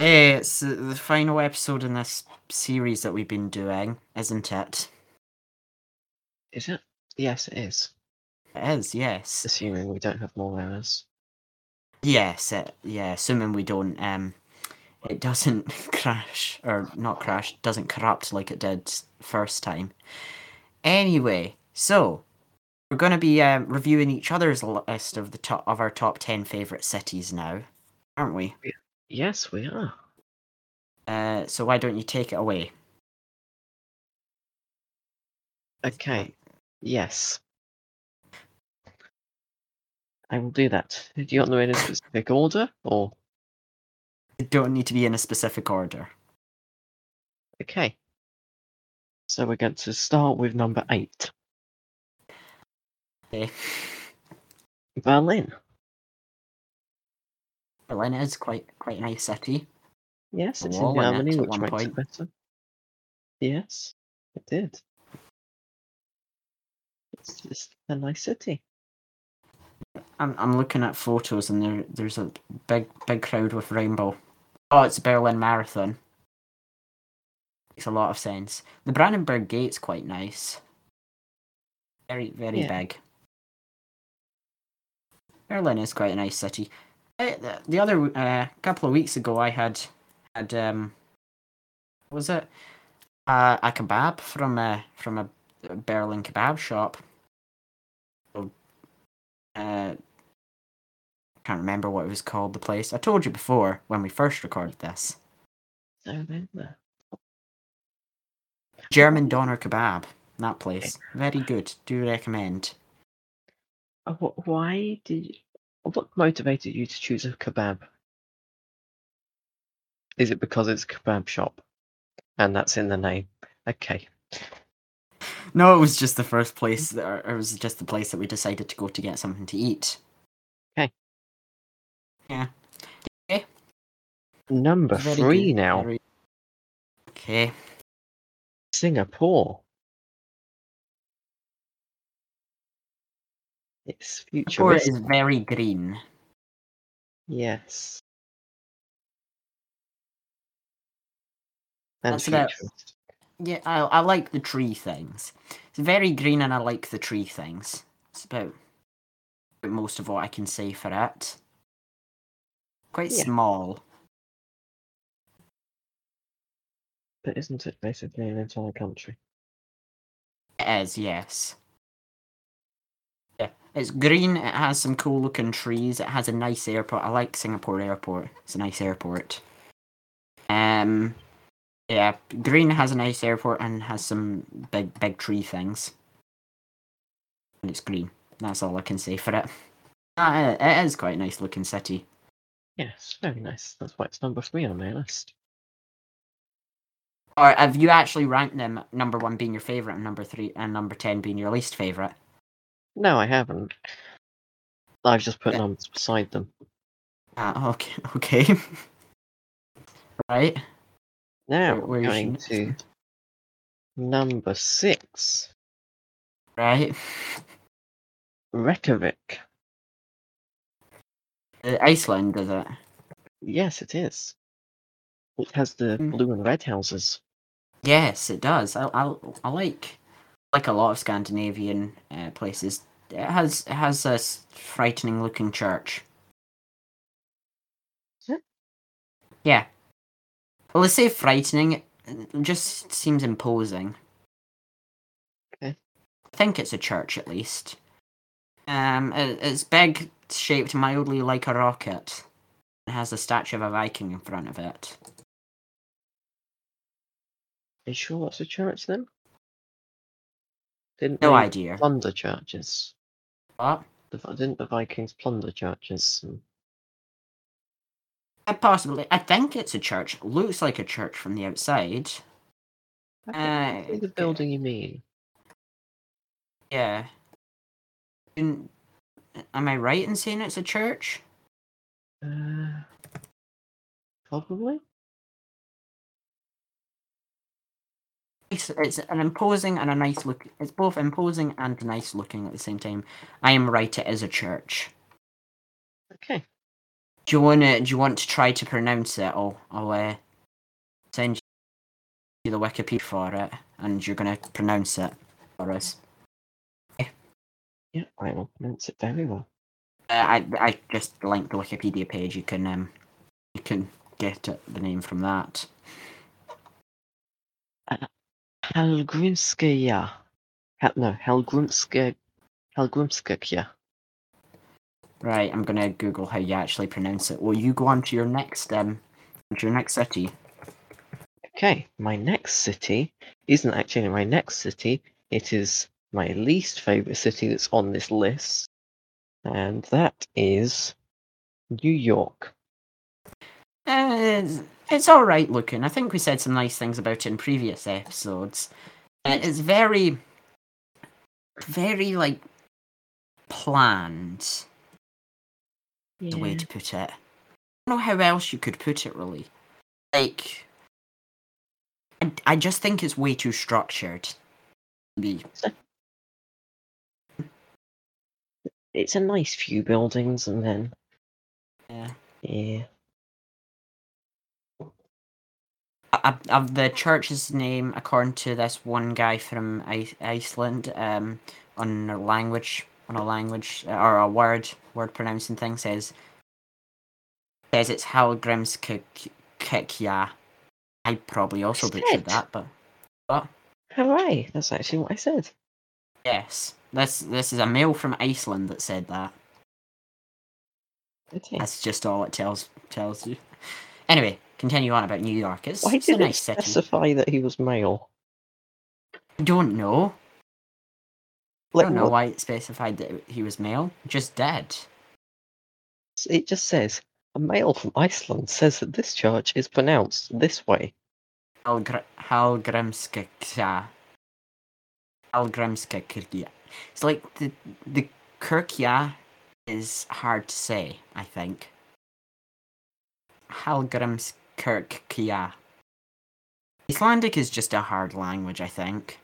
Hey, it's the final episode in this series that we've been doing, isn't it? Is it? Yes, it is. It is, yes. Assuming we don't have more errors. Yes, it, yeah, assuming we don't, um, it doesn't crash, or not crash, doesn't corrupt like it did first time. Anyway, so, we're going to be um, reviewing each other's list of the top of our top 10 favourite cities now, aren't we? Yes, we are. Uh, so why don't you take it away? Okay. Yes. I will do that. Do you want them in a specific order or They don't need to be in a specific order. okay. So we're going to start with number eight. Okay. Berlin. Berlin is quite quite a nice city. Yes, it's in wall in it Germany, at which one makes point. it better. Yes, it did. It's just a nice city. I'm I'm looking at photos and there there's a big big crowd with rainbow. Oh, it's Berlin Marathon. Makes a lot of sense. The Brandenburg Gate's quite nice. Very very Yeah. big. Berlin is quite a nice city. Uh, the- The other uh, couple of weeks ago, I had had um, what was it uh, a kebab from a from a Berlin kebab shop. So, uh, can't remember what it was called. The place I told you before when we first recorded this. Then, uh, German doner kebab. That place, very good. Do recommend. uh, why did you, what motivated you to choose a kebab? Is it because it's a kebab shop and that's in the name? Okay. No, it was just the first place. That, it was just the place that we decided to go to get something to eat. Okay. Yeah. Okay. Number very three good, now. very- Okay. Singapore. It's future. futuristic. is very green. Yes. And That's about- Yeah, I I like the tree things. It's very green, and I like the tree things. It's about most of what I can say for it. Quite Yeah. small. But isn't it basically an entire country? It is, yes. It's green. It has some cool looking trees. It has a nice airport. I like Singapore Airport. It's a nice airport. Um, yeah, green has a nice airport and has some big big tree things. And it's green. That's all I can say for it. Uh, it is quite a nice looking city. Yes, very nice. That's why it's number three on my list. Or have you actually ranked them number one being your favorite and number three and number ten being your least favorite? No, I haven't. I've just put Yeah. numbers beside them. Ah, okay, okay. right. Now Where- we're going to number six, Right. Reykjavik. Uh, Iceland, does it? Yes, it is. It has the Mm. blue and red houses. Yes, it does. I, I, I like like a lot of Scandinavian uh, places. It has it has a frightening looking church. Is? Yeah. Well, let's say frightening. It just seems imposing. Okay. I think it's a church at least. Um, it, it's big, shaped mildly like a rocket. It has a statue of a Viking in front of it. Are you sure that's a church then? Didn't No idea. plunder churches? What? The, didn't the Vikings plunder churches? Uh, Possibly. I think it's a church. Looks like a church from the outside. Uh, the building you mean. Yeah. In, am I right in saying it's a church? Uh, probably. It's, an imposing and a nice look. It's both imposing and nice looking at the same time. I am right. It is a church. Okay. Do you want to? Do you want to try to pronounce it? I'll I'll uh, send you the Wikipedia for it, and you're gonna pronounce it for us. Yeah, I will pronounce it very well. Uh, I I just linked the Wikipedia page. You can um you can get it, the name from that. Helgrimskaya. Hel- no, Helgrimska. Helgrimskaya. Right, I'm gonna Google how you actually pronounce it. Will you go on to your next um to your next city? Okay, my next city isn't actually my next city. It is my least favorite city that's on this list, and that is New York. Uh, it's, it's all right looking. I think we said some nice things about it in previous episodes. Uh, it's very, very like planned. The way to put it. I don't know how else you could put it really. Like, I, I just think it's way too structured. Maybe. It's a nice few buildings, and then Yeah. yeah, I, I, the church's name, according to this one guy from I- Iceland, um, on a language, on a language uh, or a word, word pronouncing thing says says it's Helgrimskirkja. I probably also Shit. butchered that, but but hooray! That's actually what I said. yes, this this is a male from Iceland that said that. Okay. That's just all it tells tells you. Anyway, continue on about New York. It's, Why it's a did it nice city. specify that he was male? I don't know. I don't know what- why it specified that he was male. Just dead. It just says a male from Iceland says that this church is pronounced this way. Helgrimskirkja. Helgrimskirkja. It's like the the Kirkja is hard to say. I think. Helgrimskirkja. Icelandic is just a hard language. I think.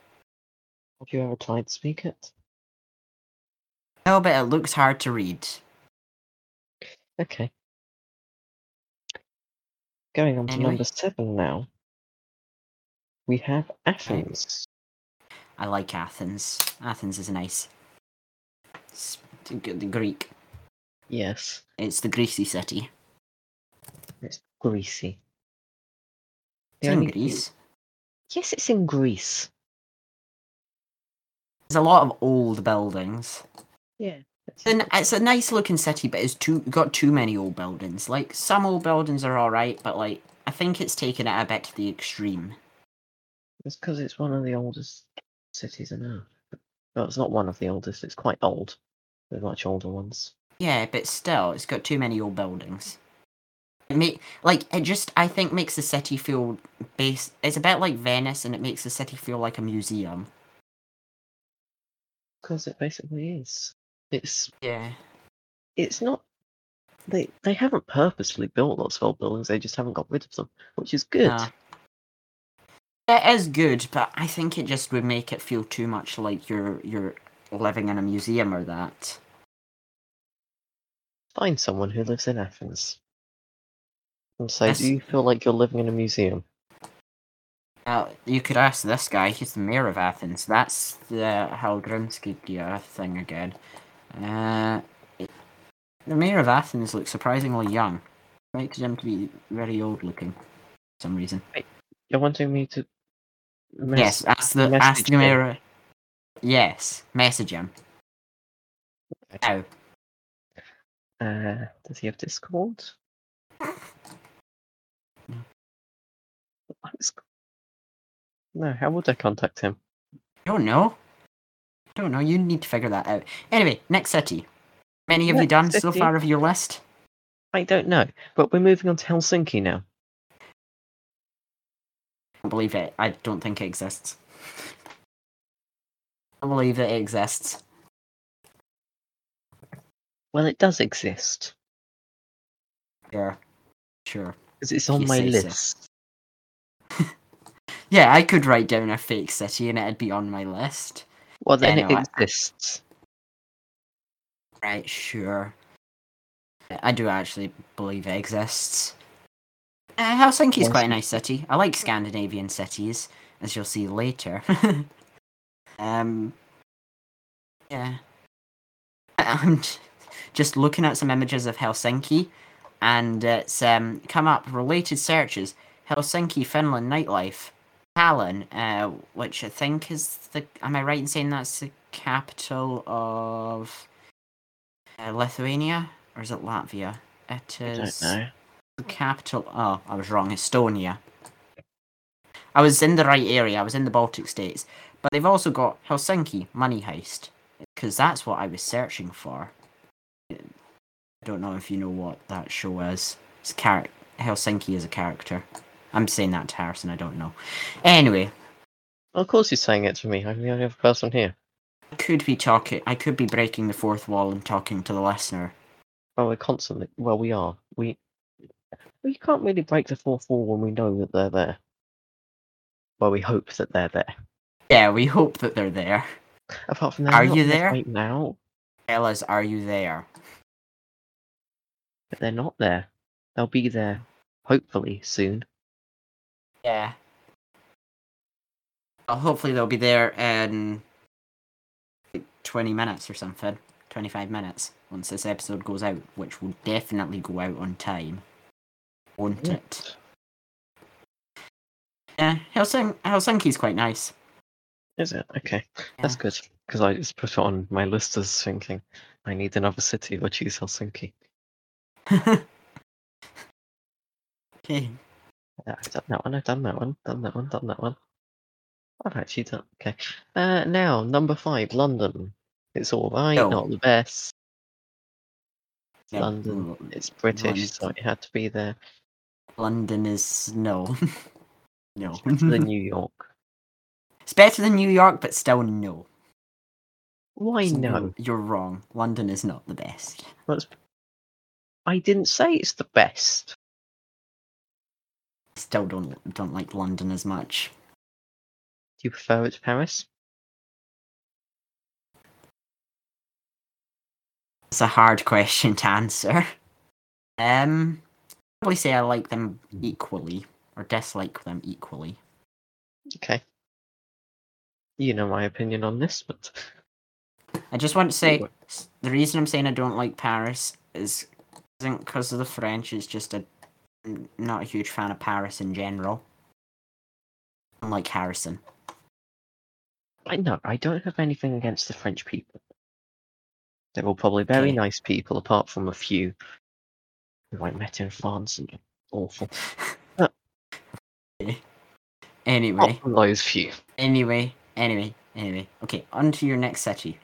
Have you ever tried to speak it? No, but it looks hard to read. Okay. Going on to Anyway. number seven now. We have Athens. I like Athens. Athens is nice. It's the Greek. Yes, It's the greasy city. it's greasy. It's in Greece. Yes, it's in Greece. There's a lot of old buildings. Yeah. And it's a nice looking city, but it's too got too many old buildings. Like some old buildings are all right, but like I think it's taken it a bit to the extreme. It's because it's one of the oldest cities in Earth. Well, it's not one of the oldest. It's quite old. There's much older ones. Yeah, but still, it's got too many old buildings. It make like it just I think makes the city feel base. It's a bit like Venice, and it makes the city feel like a museum. Because it basically is. It's Yeah. it's not. They they haven't purposefully built lots of old buildings. They just haven't got rid of them, which is good. Nah. It is good, but I think it just would make it feel too much like you're you're living in a museum or that. Find someone who lives in Athens. And say, do you feel like you're living in a museum? Now, you could ask this guy, he's the mayor of Athens. That's the Helgrimskirkja thing again. Uh, it- the mayor of Athens looks surprisingly young. Expected him to be very old looking for some reason. You're wanting me to. Mess- yes, ask the, ask the him. mayor. Yes, message him. Now, Uh, does he have Discord? No. I was- No, how would I contact him? don't know. Don't know, you need to figure that out. Anyway, next city. Many have you done so far of your list? I don't know, but we're moving on to Helsinki now. I don't believe it. I don't think it exists. I don't believe that it exists. Well, it does exist Yeah, Sure. because it's on you my list. so. Yeah, I could write down a fake city and it'd be on my list. Well, then Yeah, it no, I- exists. Right, sure. I do actually believe it exists. Uh, Helsinki's quite a nice city. I like Scandinavian cities, as you'll see later. um, yeah. I'm just looking at some images of Helsinki, and it's um, come up related searches: Helsinki, Finland nightlife, Tallinn, uh, which I think is the. Am I right in saying that's the capital of uh, Lithuania, or is it Latvia? It is. I don't know. the capital. Oh, I was wrong. Estonia. I was in the right area. I was in the Baltic states, but they've also got Helsinki Money Heist because that's what I was searching for. I don't know if you know what that show is. It's char- Helsinki is a character. I'm saying that to Harrison. I don't know. Anyway, Of course, he's saying it to me. I'm the only other person here. I could be talking. I could be breaking the fourth wall and talking to the listener. Well, we're constantly. Well, we are. We we can't really break the fourth wall when we know that they're there. Well, we hope that they're there. Yeah, we hope that they're there. Apart from that, Are you there? right now? Tell us, are you there? But they're not there. They'll be there, hopefully soon. Yeah. Well, hopefully they'll be there in like 20 minutes or something. 25 minutes once this episode goes out, which will definitely go out on time. Won't it? Yeah, Helsing- Helsinki's quite nice. Is it? Okay, that's good. Because I just put it on my list as thinking I need another city. I'll choose Helsinki. okay. Yeah, I've done that one. I've done that one. Done that one. Done that one. I've actually done. Okay. Uh, now number five, London. It's all right, No. not the best. No, London. mm, It's British, so it had to be there. London is no. no. It's better than New York. it's better than New York, but still no. Why So no? You're, you're wrong. London is not the best. Well, I didn't say it's the best. Still don't don't like London as much. Do you prefer it to Paris? It's a hard question to answer. Um, probably say I like them equally or dislike them equally. Okay. You know my opinion on this, but I just want to say the reason I'm saying I don't like Paris is isn't because of the French. It's just a not a huge fan of Paris in general. Unlike Harrison. I know I don't have anything against the French people. They're all probably very Okay. nice people, apart from a few who I met in France and awful. Anyway, those few. anyway, anyway, anyway. Okay, on to your next city.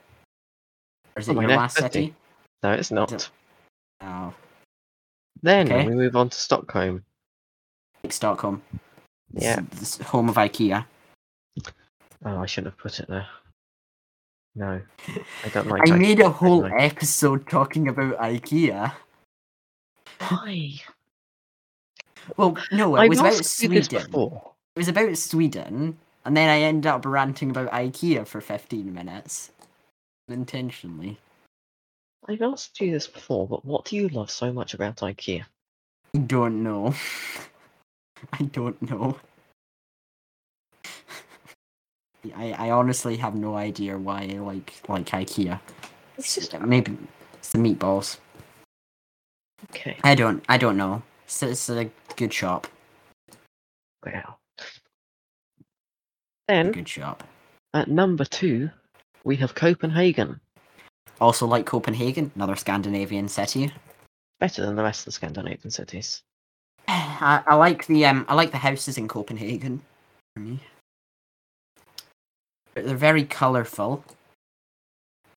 Or is Oh, it my your last city? city? No, it's not. it- Oh, Then Okay. we move on to Stockholm. Stockholm. It's Yeah. the home of IKEA. Oh, I shouldn't have put it there. No, I don't like. I IKEA made a whole episode talking about IKEA. Why? Well, no, it I've was about asked you this Sweden. It was about Sweden, and then I ended up ranting about IKEA for 15 minutes. Intentionally. I've asked you this before, but what do you love so much about IKEA? I don't know. I don't know. I, I honestly have no idea why I like like IKEA. It's just uh, Maybe it's the meatballs. okay. I don't I don't know. It's, it's a good shop. Wow. Then Good shop. at number two, we have Copenhagen. Also like Copenhagen, another Scandinavian city. Better than the rest of the Scandinavian cities. I, I like the um I like the houses in Copenhagen. For me. They're very colourful.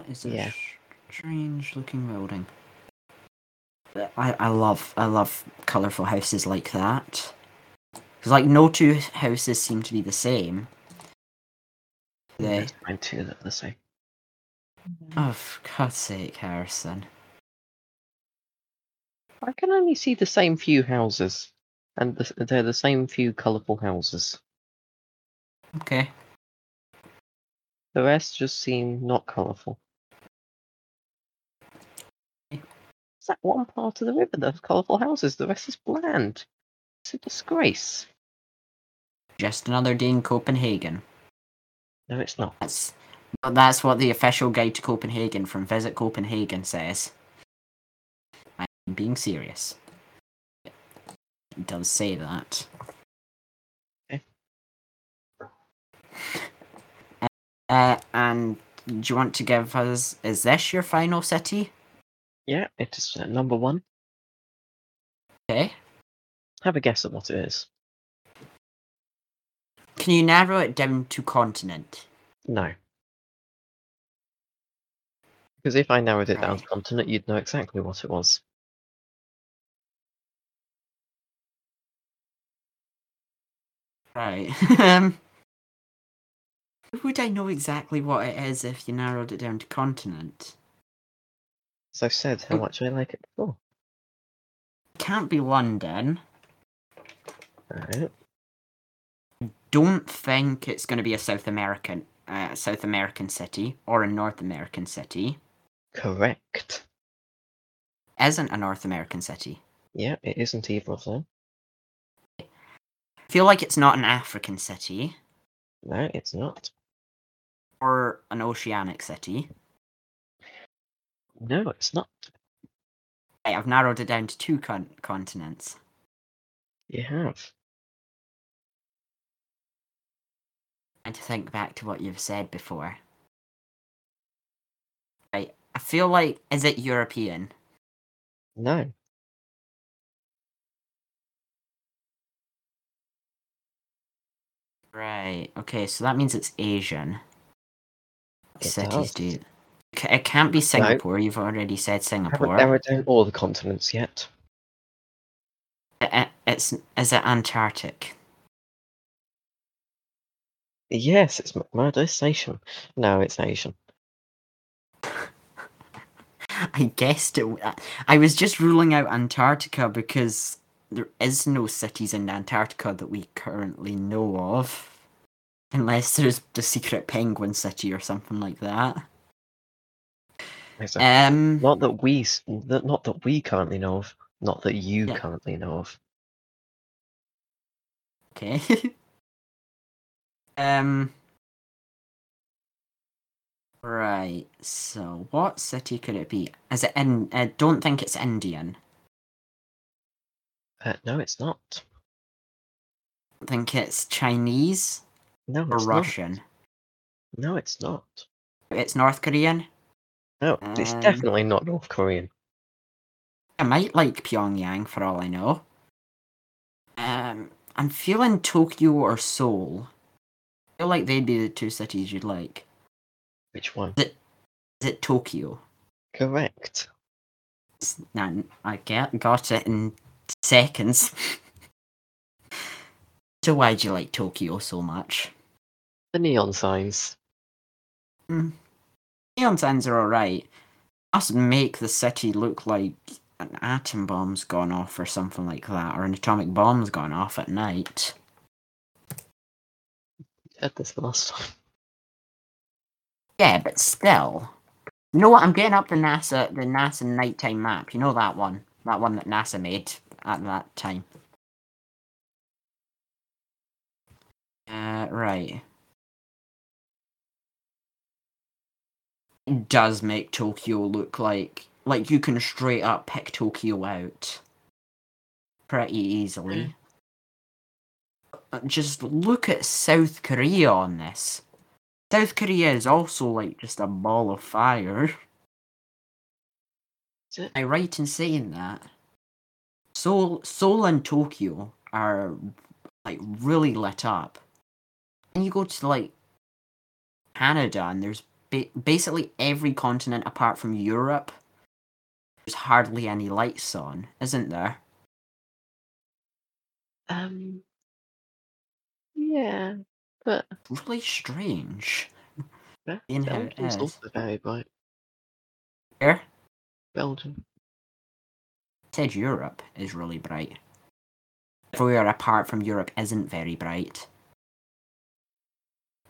It's a Yeah. strange looking building. I, I love I love colourful houses like that. Because like no two houses seem to be the same. They There's mine too the same. Oh for God's sake, Harrison. I can only see the same few houses, and the, they're the same few colourful houses. Okay. The rest just seem not colourful. It's that one part of the river that has colourful houses. The rest is bland. It's a disgrace. Just another day in Copenhagen. No, it's not. That's well, that's what the official guide to Copenhagen from Visit Copenhagen says. I'm being serious. It does say that. Okay. Uh, and do you want to give us? Is this your final city? Yeah, it is uh, number one. Okay. Have a guess at what it is. Can you narrow it down to continent? No. Because if I narrowed it down to continent, you'd know exactly what it was. Right. um. Would I know exactly what it is if you narrowed it down to continent? As I've said, how much I like it before. Can't be London. Alright. Don't think it's going to be a South American, uh, South American city or a North American city. Correct. Isn't a North American city. Yeah, it isn't either of them. Feel like it's not an African city No, it's not. or an oceanic city. No, it's not. Right, I've narrowed it down to two con- continents. You have. And to think back to what you've said before. Right, I feel like is it European? No. Right. Okay, so that means it's Asian. It Cities do. It can't be Singapore. You've already said I haven't Singapore. narrowed all the continents yet. I- I- It's is it Antarctic? Yes, it's McMurdo Station. No, it's Asian. I guessed it. I- was just ruling out Antarctica because there is no cities in Antarctica that we currently know of. Unless there's the secret penguin city or something like that. Exactly. Um, Not that we, not that we currently know of. Not that you Yeah. currently know of. okay. um, right. So, what city could it be? Is it in? I don't think it's Indian. Uh, no, it's not. I think it's Chinese No, or it's Russian. not. No, it's not. It's North Korean. No, it's Um, definitely not North Korean. I might like Pyongyang for all I know. Um, I'm feeling Tokyo or Seoul. I feel like they'd be the two cities you'd like. Which one? Is it, is it Tokyo? Correct. Nah, I get got it in seconds. so why do you like Tokyo so much? The neon signs. Hmm. Neon signs are alright. Must make the city look like an atom bomb's gone off or something like that, or an atomic bomb's gone off at night. At this last time. Yeah, but still. You know what? I'm getting up the NASA the NASA nighttime map. You know that one? That one that NASA made at that time. Uh right. It does make Tokyo look like like you can straight up pick Tokyo out pretty easily. Uh, Just look at South Korea on this. South Korea is also like just a ball of fire. Am I right in saying that? Seoul, Seoul and Tokyo are like really lit up. And you go to like Canada, and there's ba- basically every continent apart from Europe. There's hardly any lights on, isn't there? Um. Yeah, but Really strange. Be- In Belgium's also very bright. Where? Belgium. said Europe is really bright. Everywhere apart from Europe isn't very bright.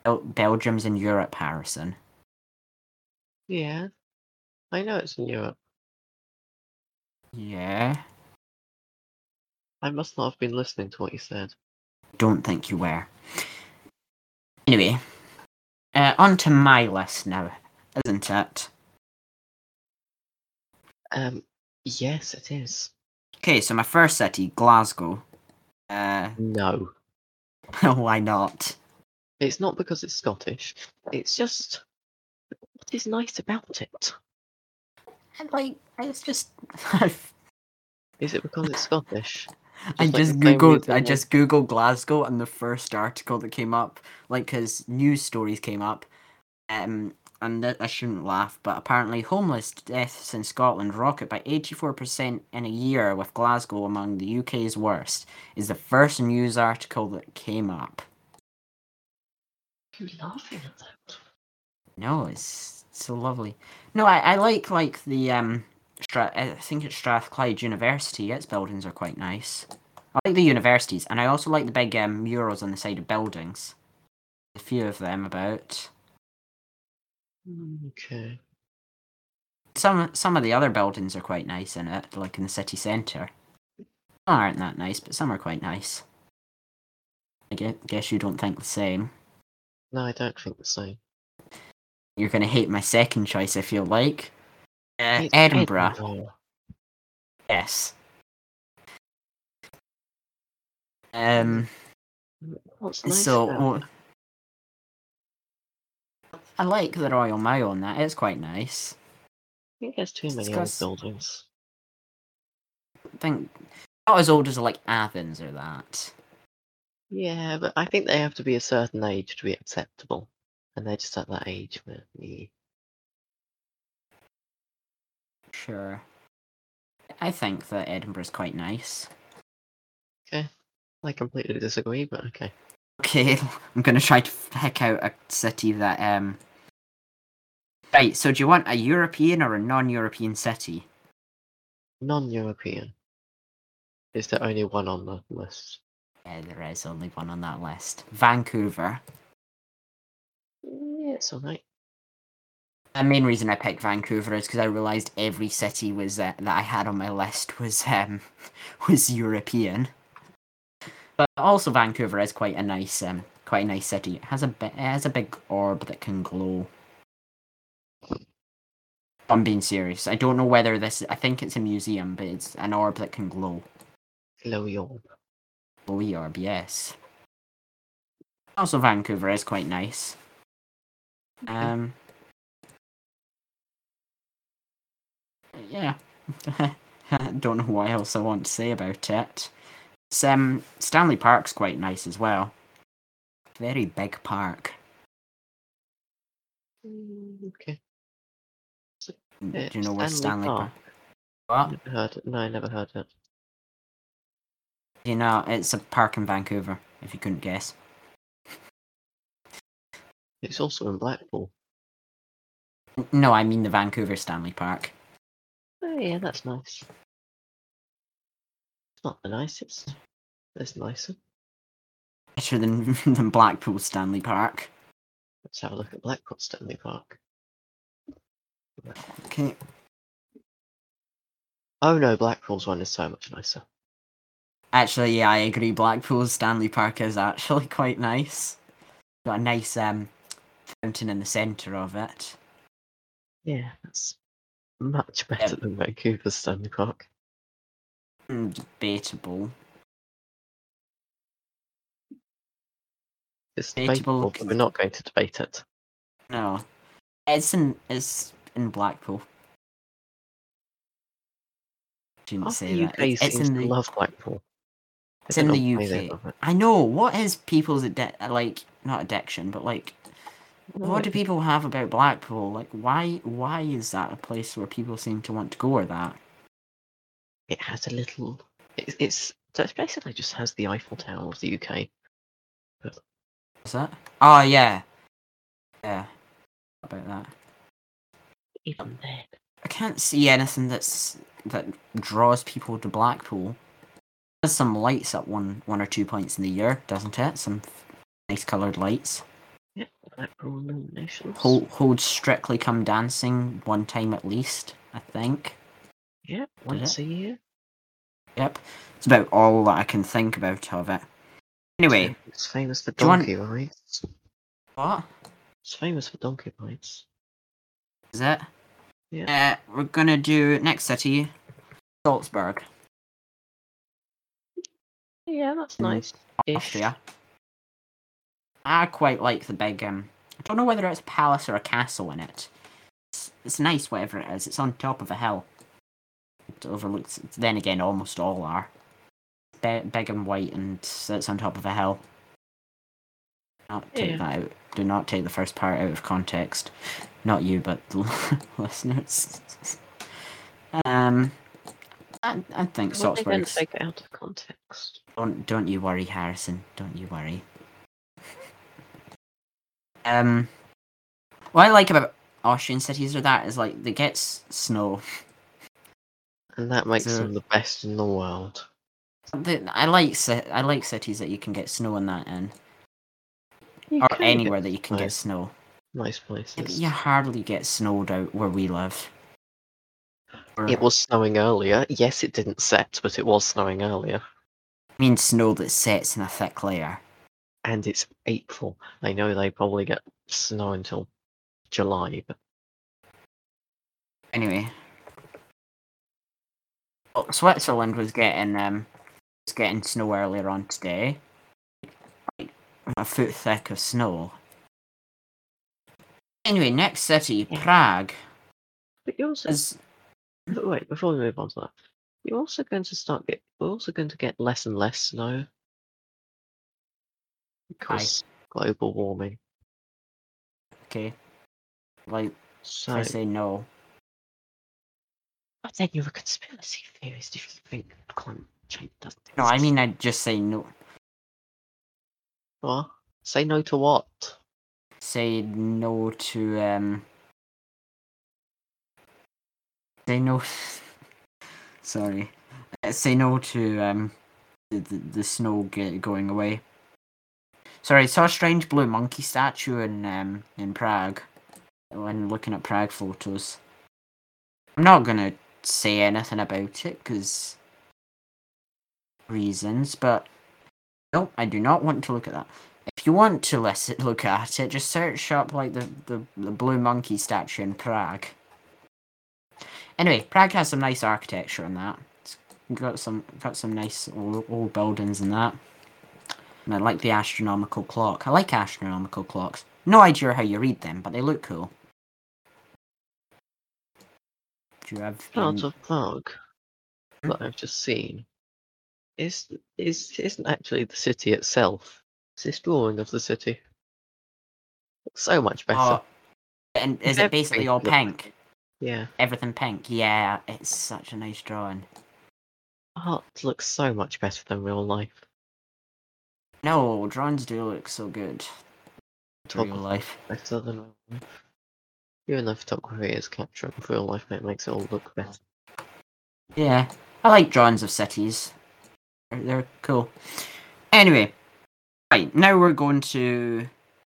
Bel- Belgium's in Europe, Harrison. Yeah, I know it's in Europe. Yeah. I must not have been listening to what you said. Don't think you were. Anyway, uh, on to my list now, isn't it? Um, yes, it is. Okay, so my first city, Glasgow. Uh, No, why not? it's not because it's Scottish. It's just what is nice about it. And like, it's just. Is it because it's Scottish? I like just same googled. I just googled Glasgow, and the first article that came up, like, because news stories came up, um, and th- I shouldn't laugh, but apparently homeless deaths in Scotland rocket by eighty-four percent in a year, with Glasgow among the UK's worst. Is the first news article that came up. You're laughing at that. No, it's so lovely. No, I, I like like the um, Stra- I think it's Strathclyde University. Its buildings are quite nice. I like the universities, and I also like the big um, murals on the side of buildings. A few of them about. Okay. Some some of the other buildings are quite nice in it, like in the city centre. Some aren't that nice, but some are quite nice. I gue- guess you don't think the same. No, I don't think the same. You're gonna hate my second choice, I feel like. Uh, Edinburgh. Edinburgh. Yes. Um. What's nice so about well, it? I like the Royal Mile on that. It's quite nice. I think there's too many Discuss- old buildings. I think not as old as like Athens or that. Yeah, but I think they have to be a certain age to be acceptable, and they're just at that age where yeah. Sure. I think that Edinburgh's quite nice. Okay. I completely disagree, but okay. Okay, I'm gonna try to pick out a city that um. Right. So, do you want a European or a non-European city? Non-European. Is there only one on the list? Yeah, there is only one on that list. Vancouver. Yeah, it's alright. The main reason I picked Vancouver is because I realised every city was uh, that I had on my list was um was European. But also Vancouver is quite a nice um quite a nice city. It has a it has a big orb that can glow. I'm being serious. I don't know whether this. I think it's a museum, but it's an orb that can glow. Glowy orb. Glowy orb, yes. Also, Vancouver is quite nice. Um. Yeah. Don't know what else I want to say about it. It's, um, Stanley Park's quite nice as well. Very big park. Mm, Okay. Do Yeah, you know where Stanley Park? Park. What? Never heard it. No, I never heard it. You know, it's a park in Vancouver. If you couldn't guess. It's also in Blackpool. No, I mean the Vancouver Stanley Park. Oh yeah, that's nice. It's not the nicest. It's nicer. Better than than Blackpool Stanley Park. Let's have a look at Blackpool Stanley Park. Okay. Oh no, Blackpool's one is so much nicer. Actually, yeah, I agree. Blackpool's Stanley Park is actually quite nice. Got a nice um fountain in the centre of it. Yeah, much better than Vancouver's Stanley Park. Mm, Debatable. It's Debatable. debatable, but we're not going to debate it. No, it's in it's in Blackpool. Shouldn't say the that. It's, in the love Blackpool. It's in the UK. I know what is people's addi- like not addiction, but like what do people have about Blackpool? Like why why is that a place where people seem to want to go or that? It has a little. It's, it's so it basically just has the Eiffel Tower of the UK. Is that? Oh yeah, yeah. About that. Even then, I can't see anything that's that draws people to Blackpool. There's some lights at one one or two points in the year, doesn't it? Some nice coloured lights. Blackpool illuminations. Hold, hold strictly come dancing one time at least, I think. Yeah, once it? a year. Yep. It's about all that I can think about of it. Anyway, It's famous for do want- donkey rides. what It's famous for donkey rides. is it? Yeah. Uh, we're gonna do next city, Salzburg, Yeah, that's nice. Austria. I quite like the big. Um, I don't know whether it's a palace or a castle in it. It's, it's nice, whatever it is. It's on top of a hill. It overlooks. Then again, almost all are. Be- big and white, and it's on top of a hill. Not take Yeah. that out. Do not take the first part out of context. Not you, but the listeners. Um, I, I think What are they going to Salzburg's. take it out of context? Don't don't you worry, Harrison. Don't you worry. Um, what I like about Austrian cities are that is like they get s- snow. And that makes So- them the best in the world. The, I like I like cities that you can get snow in that in, You or anywhere that you can get snow. Nice Yeah, places. you hardly get snowed out where we live. Or- It was snowing earlier. Yes, it didn't set, but it was snowing earlier. I mean snow that sets in a thick layer. And it's April. I know they probably get snow until July, but Anyway, oh, Switzerland was getting um was getting snow earlier on today, like a foot thick of snow. Anyway, next city, Prague, but you also is... wait before we move on to that. You're also going to start get. We're also going to get less and less snow because global warming. okay. Like So, I say no. but then you're a conspiracy theorist if you think climate change doesn't. No, I mean I'd just say no. what? Say no to what? Say no to um. Say no. Sorry. Uh, say no to um the, the, the snow get going away. Sorry, saw a strange blue monkey statue in um in Prague when looking at Prague photos. I'm not gonna say anything about it because reasons, but no, I do not want to look at that. If you want to listen, look at it, just search up like the, the, the blue monkey statue in Prague. Anyway, Prague has some nice architecture in that. It's got some got some nice old, old buildings in that. And I like the astronomical clock. I like astronomical clocks. No idea how you read them, but they look cool. Do you have Part of Prague Hmm? that I've just seen is is isn't actually the city itself. It's this drawing of the city. Looks so much better. Oh, and is it basically all pink? Yeah, Everything pink? Yeah, it's such a nice drawing. art looks so much better than real life. No, drawings do look so good. Real life. better than real life. Even though photography is capturing real life, it makes it all look better. Yeah, I like drawings of cities. They're, they're cool. Anyway, right now we're going to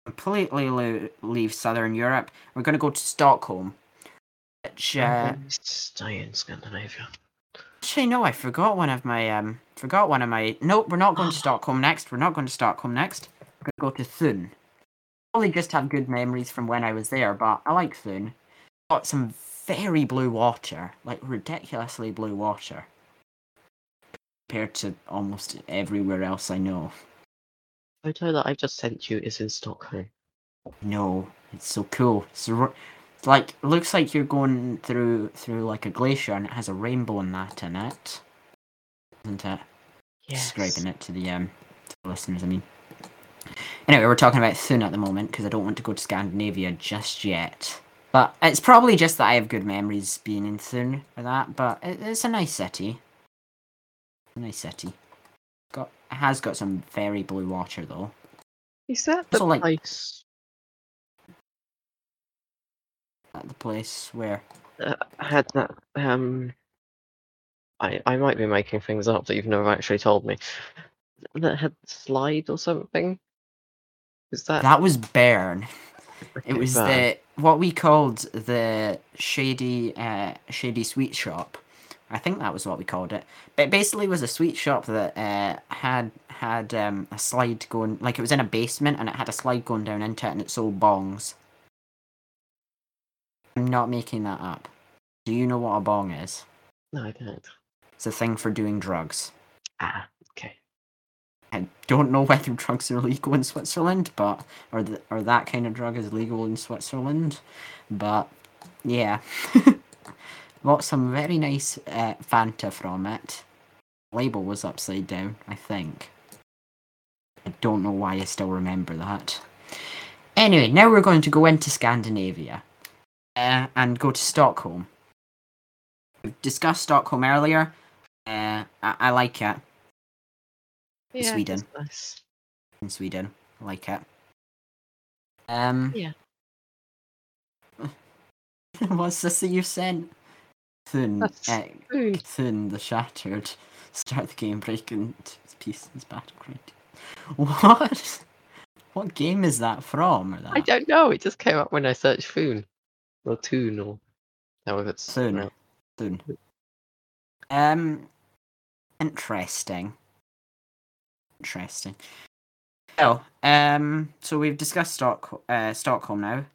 completely lo- leave Southern Europe. We're going to go to Stockholm. Which, uh, stay in Scandinavia. Actually, no, I forgot one of my um, forgot one of my. Nope, we're not going to Stockholm next. We're not going to Stockholm next. We're going to go to Thun. Probably just have good memories from when I was there, but I like Thun. Got some very blue water, like ridiculously blue water, compared to almost everywhere else I know. photo that I've just sent you is in Stockholm. No, it's so cool. It's like looks like you're going through through like a glacier, and it has a rainbow and that in it, isn't it? Yes. Describing it to the um to the listeners. I mean. Anyway, we're talking about Thun at the moment because I don't want to go to Scandinavia just yet. But it's probably just that I have good memories being in Thun for that. But it, it's a nice city. A nice city. Got has got some very blue water though. Is that the So, like- place At the place where that had that? Um, I I might be making things up that you've never actually told me. That had slide or something. Is that? that was Bern. It was bad. the what we called the shady uh shady sweet shop I think that was what we called it. But it basically was a sweet shop that uh, had had um, a slide going, like it was in a basement and it had a slide going down into it, and it sold bongs. I'm not making that up. Do you know what a bong is? No, I don't. It's a thing for doing drugs. Ah, okay. I don't know whether drugs are legal in Switzerland, but or the, or that kind of drug is legal in Switzerland, but yeah, got some very nice uh, Fanta from it. Label was upside down, I think. I don't know why I still remember that. Anyway, now we're going to go into Scandinavia uh, and go to Stockholm. We've discussed Stockholm earlier. Uh, I, I like it Yeah, Sweden. Nice. in Sweden. I like it. Um. Yeah. What's this that you sent? Thun, uh. Thun the Shattered. Start the game, break into pieces, battle great. What? What game is that from? That? I don't know. It just came up when I searched Foon or Toon or however it's Thun. pronounced. Thun. Um. Interesting. Interesting. Oh, um. So we've discussed Stock, uh, Stockholm now.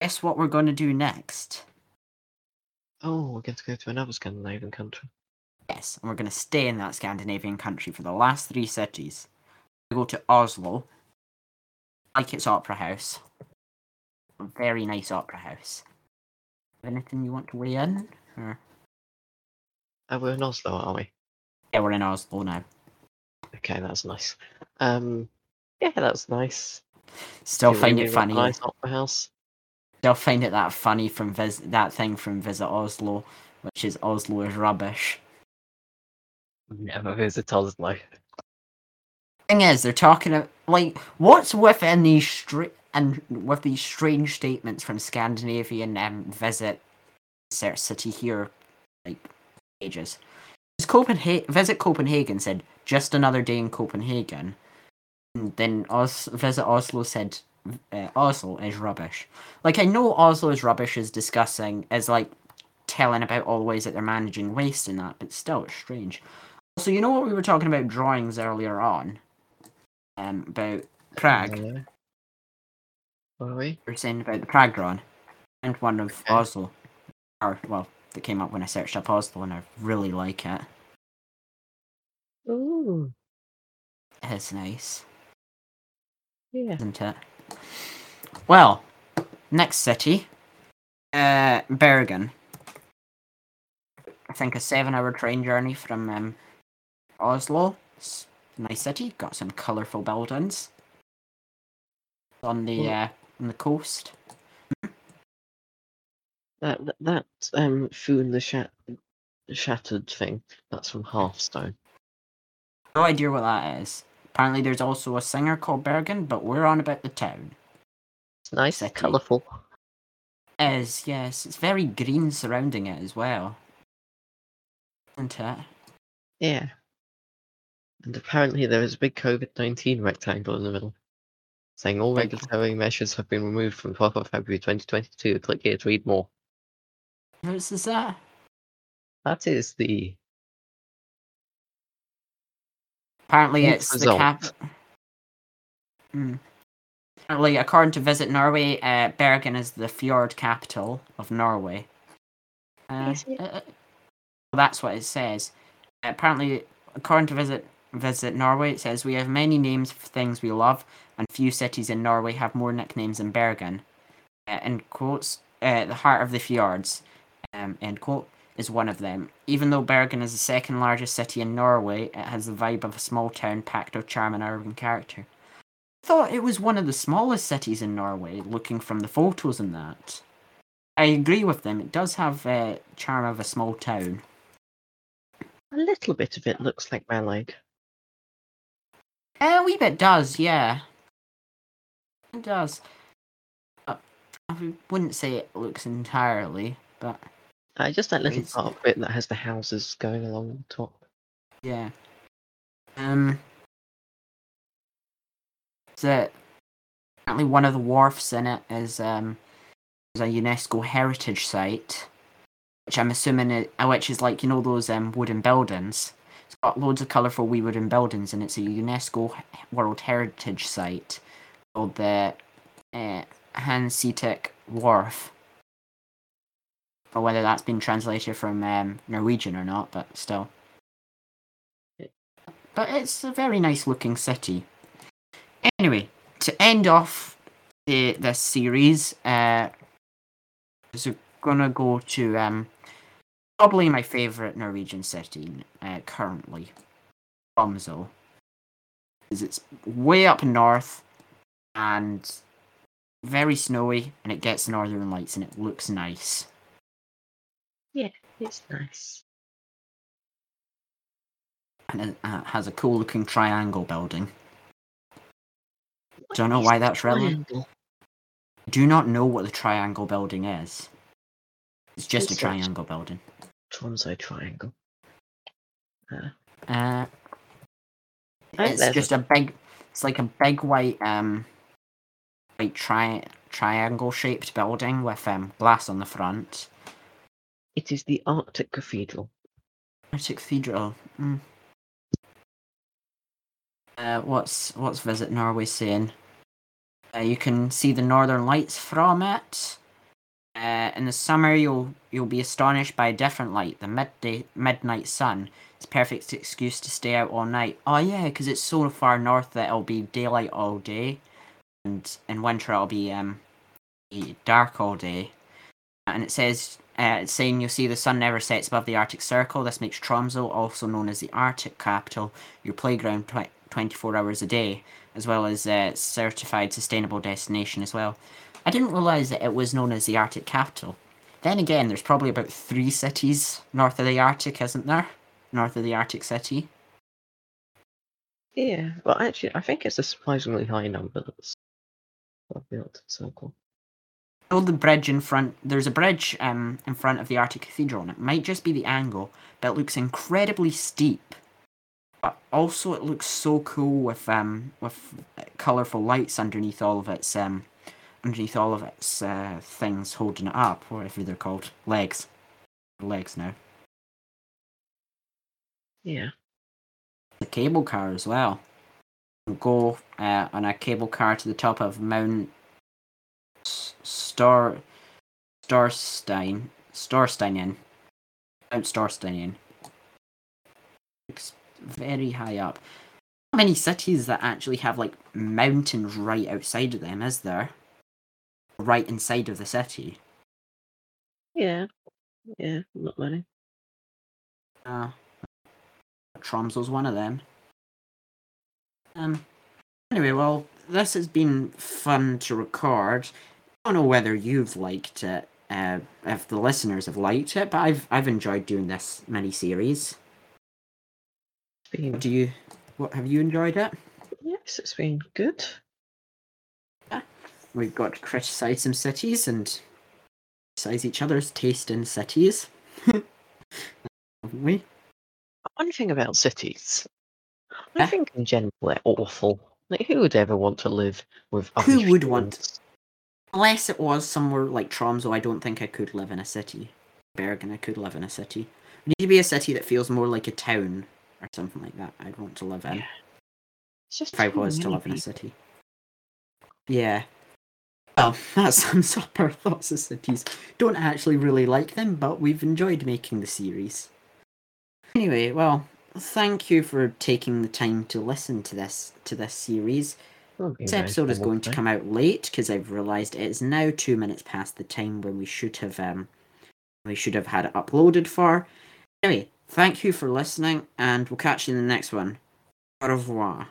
Guess what we're going to do next? Oh, we're going to go to another Scandinavian country. Yes, and we're going to stay in that Scandinavian country for the last three cities. We go to Oslo, like its opera house. Very nice opera house. Anything you want to weigh in? Or... Oh, we're in Oslo, are we? Yeah, we're in Oslo now. Okay, that's nice. Um, yeah, that's nice. Still Do find it funny. Nice opera house. Still find it that funny from vis- that thing from Visit Oslo, which is Oslo is rubbish. Never visit Oslo. Thing is, they're talking about like what's within these str- and with these strange statements from Scandinavian um, visit city here like pages. Visit Copenhagen said just another day in Copenhagen. And then Os- visit Oslo said uh, Oslo is rubbish. Like I know Oslo is rubbish is discussing is like telling about all the ways that they're managing waste and that, but still it's strange. So you know what we were talking about drawings earlier on? Um about Prague. Where are we? We were saying about the drawing. And one of Okay. Oslo. Or well, that came up when I searched up Oslo and I really like it. Ooh, It's nice, yeah. isn't it? Well, next city. Uh Bergen. I think a seven hour train journey from um, Oslo. It's a nice city, got some colourful buildings. On the uh, on the coast. That that, that um Foon the shat- shattered thing. That's from Hearthstone. No idea what that is. Apparently there's also a singer called Bergen, but we're on about the town. It's nice, City. colourful. Is yes, it's very green surrounding it as well. Isn't it? Yeah. And apparently there is a big COVID nineteen rectangle in the middle. Saying all regulatory measures have been removed from 12th of February 2022. Click here to read more. What is that? That is the Apparently Good it's the cap. result. Hmm. Apparently, according to Visit Norway, uh, Bergen is the fjord capital of Norway. Uh, Is it? uh, uh, well, that's what it says. apparently, according to Visit Visit Norway, it says we have many names for things we love, and few cities in Norway have more nicknames than Bergen. Uh, quotes, uh, the heart of the fjords, um, end quote, is one of them. Even though Bergen is the second largest city in Norway, it has the vibe of a small town packed with charm and urban character. I thought it was one of the smallest cities in Norway, looking from the photos and that. I agree with them. It does have uh, charm of a small town. a little bit of it looks like Malag. A wee bit does, yeah. It does. But I wouldn't say it looks entirely, but Uh, just that little part of it that has the houses going along the top. yeah. Um. So apparently, one of the wharfs in it is um is a UNESCO heritage site. which I'm assuming it, uh, which is like you know those um wooden buildings. It's got loads of colourful wee wooden buildings, and it's a UNESCO World Heritage Site called the uh, Wharf. Or whether that's been translated from um, Norwegian or not, but still. But it's a very nice looking city. Anyway, to end off the this series, uh, is gonna go to um, probably my favorite Norwegian city uh, currently, Tromsø. Because it's way up north and very snowy, and it gets northern lights, and it looks nice. Yeah, it's nice. And it uh, has a cool looking triangle building. Don't know why that's relevant. Do not know what the triangle building is. It's just a Research. triangle building. Tromso triangle. Uh, Uh, it's just a big. It's like a big white um, white tri- triangle shaped building with um glass on the front. it is the Arctic Cathedral. Arctic Cathedral. Mm. Uh, what's what's Visit Norway saying? Uh, you can see the northern lights from it. Uh, in the summer, you'll you'll be astonished by a different light, the midday midnight sun. It's perfect excuse to stay out all night. Oh yeah, because it's so far north that it'll be daylight all day, and in winter it'll be um dark all day. And it says uh, it's saying you'll see the sun never sets above the Arctic Circle. This makes Tromsø, also known as the Arctic capital, your playground tw- 24 hours a day, as well as a certified sustainable destination as well. I didn't realise that it was known as the Arctic capital. Then again, there's probably about three cities north of the Arctic, isn't there? North of the Arctic city. Yeah, well, actually, I think it's a surprisingly high number that's the Arctic Circle. Oh, the bridge in front. There's a bridge um in front of the Arctic Cathedral, and it might just be the angle, but it looks incredibly steep. But also, it looks so cool with um with colorful lights underneath all of its um underneath all of its uh, things holding it up, or whatever they're called, legs, legs now. Yeah. The cable car as well. We'll go uh, on a cable car to the top of Mount Star Starstein Starsteinen. Mount Starsteinen. It's very high up. Not many cities that actually have like mountains right outside of them, is there? Right inside of the city. Yeah. Yeah, not many. Uh, Tromso's one of them. Um. Anyway, well, this has been fun to record. I don't know whether you've liked it, uh, if the listeners have liked it, but I've I've enjoyed doing this mini series. Been, Do you? What have you enjoyed it? yes, it's been good. We've got to criticize some cities and criticize each other's taste in cities. Haven't we? One thing about cities? I think in general they're awful. Like, who would ever want to live with? Who would want- Unless it was somewhere like Tromso, I don't think I could live in a city. Bergen, I could live in a city. It need to be a city that feels more like a town or something like that. I'd want to live in Yeah. It's just if I was to live in a city. Yeah. Well, that sums up our thoughts of cities. Don't actually really like them, but we've enjoyed making the series. Anyway, well, thank you for taking the time to listen to this to this series. This episode is going to come out late because I've realised it is now two minutes past the time when we should have um we should have had it uploaded for. Anyway, thank you for listening, and we'll catch you in the next one. Au revoir.